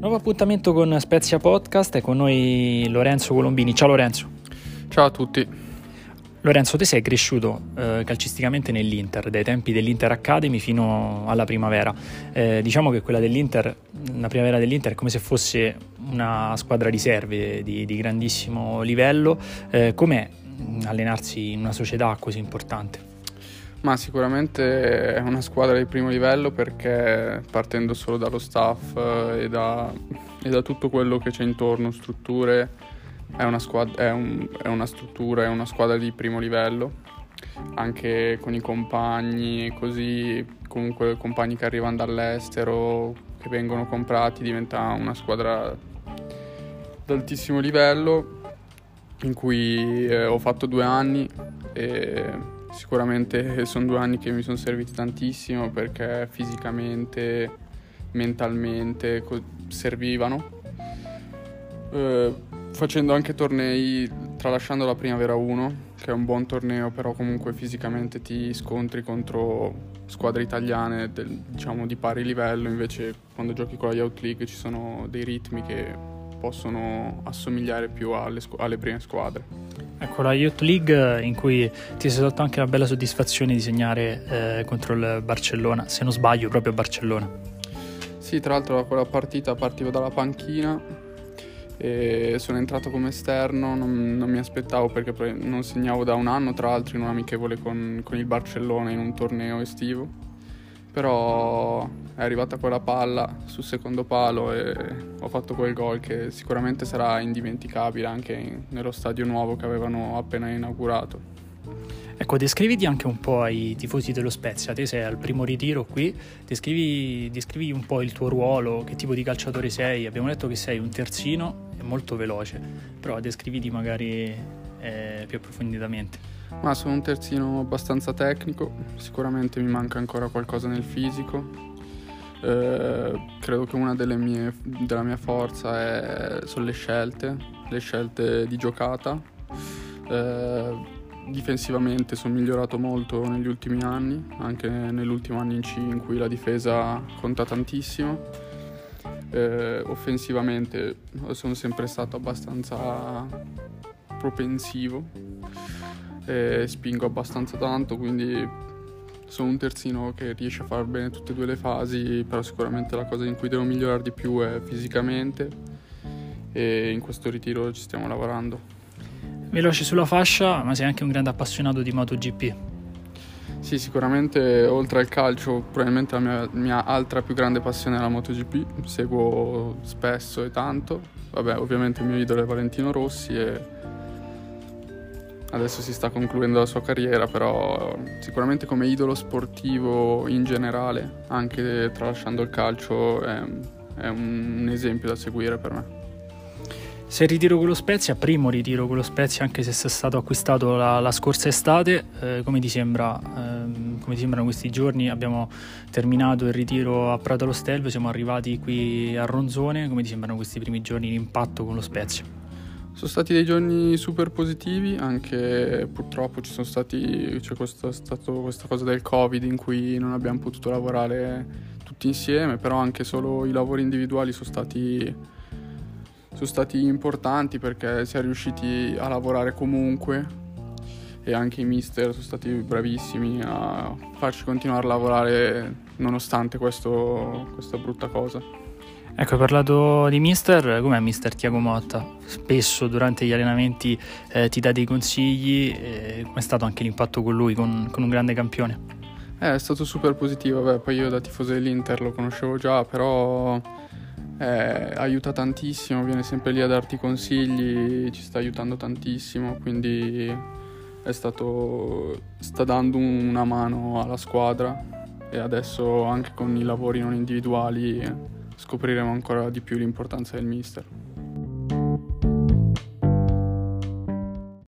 Nuovo appuntamento con Spezia Podcast e con noi Lorenzo Colombini. Ciao Lorenzo. Ciao a tutti. Lorenzo, te sei cresciuto eh, calcisticamente nell'Inter, dai tempi dell'Inter Academy fino alla primavera. Eh, diciamo che quella dell'Inter, la primavera dell'Inter è come se fosse una squadra riserve di, di grandissimo livello. Eh, com'è allenarsi in una società così importante? Ma sicuramente è una squadra di primo livello perché partendo solo dallo staff eh, e da, e da tutto quello che c'è intorno, strutture, è una, squadra, è, un, è una struttura, è una squadra di primo livello, anche con i compagni così, comunque compagni che arrivano dall'estero, che vengono comprati, diventa una squadra d'altissimo livello in cui eh, ho fatto due anni e Sicuramente sono due anni che mi sono serviti tantissimo perché fisicamente, mentalmente servivano. Eh, facendo anche tornei, tralasciando la Primavera 1, che è un buon torneo, però comunque fisicamente ti scontri contro squadre italiane del, diciamo, di pari livello, invece quando giochi con la Youth League ci sono dei ritmi che possono assomigliare più alle, alle prime squadre. Ecco, la Youth League in cui ti sei dato anche la bella soddisfazione di segnare eh, contro il Barcellona, se non sbaglio proprio Barcellona. Sì, tra l'altro da quella partita partivo dalla panchina e sono entrato come esterno, non, non mi aspettavo perché non segnavo da un anno, tra l'altro in un amichevole con, con il Barcellona in un torneo estivo, però è arrivata quella palla sul secondo palo e ho fatto quel gol che sicuramente sarà indimenticabile anche in, nello stadio nuovo che avevano appena inaugurato. Ecco, descriviti anche un po' ai tifosi dello Spezia, te sei al primo ritiro qui, descrivi, descrivi un po' il tuo ruolo, che tipo di calciatore sei, abbiamo detto che sei un terzino e molto veloce, però descriviti magari eh, più approfonditamente. Ma sono un terzino abbastanza tecnico, sicuramente mi manca ancora qualcosa nel fisico, eh, credo che una delle mie, della mia forza è, sono le scelte, le scelte di giocata. Eh, difensivamente sono migliorato molto negli ultimi anni, anche nell'ultimo anno in C in cui la difesa conta tantissimo. Eh, offensivamente sono sempre stato abbastanza propensivo, spingo abbastanza tanto, quindi sono un terzino che riesce a fare bene tutte e due le fasi, però sicuramente la cosa in cui devo migliorare di più è fisicamente e in questo ritiro ci stiamo lavorando. Veloce sulla fascia, ma sei anche un grande appassionato di MotoGP. Sì, sicuramente oltre al calcio, probabilmente la mia, mia altra più grande passione è la MotoGP, seguo spesso e tanto. Vabbè, ovviamente il mio idolo è Valentino Rossi e adesso si sta concludendo la sua carriera, però sicuramente come idolo sportivo in generale, anche tralasciando il calcio, è, è un esempio da seguire per me. Se ritiro con lo Spezia, primo ritiro con lo Spezia, anche se è stato acquistato la, la scorsa estate, eh, come, ti sembra, eh, come ti sembrano questi giorni? Abbiamo terminato il ritiro a Prato allo Stelvio, siamo arrivati qui a Ronzone, come ti sembrano questi primi giorni di impatto con lo Spezia? Sono stati dei giorni super positivi, anche purtroppo ci sono stati, c'è questo, stato questa cosa del Covid in cui non abbiamo potuto lavorare tutti insieme, però anche solo i lavori individuali sono stati, sono stati importanti perché si è riusciti a lavorare comunque e anche i mister sono stati bravissimi a farci continuare a lavorare nonostante questo, questa brutta cosa. Ecco, hai parlato di mister, com'è mister Tiago Motta? Spesso durante gli allenamenti eh, ti dà dei consigli, eh, com'è stato anche l'impatto con lui, con, con un grande campione? Eh, è stato super positivo, Beh, poi io da tifoso dell'Inter lo conoscevo già, però eh, aiuta tantissimo, viene sempre lì a darti consigli, ci sta aiutando tantissimo, quindi stato, sta dando una mano alla squadra e adesso anche con i lavori non individuali scopriremo ancora di più l'importanza del mister.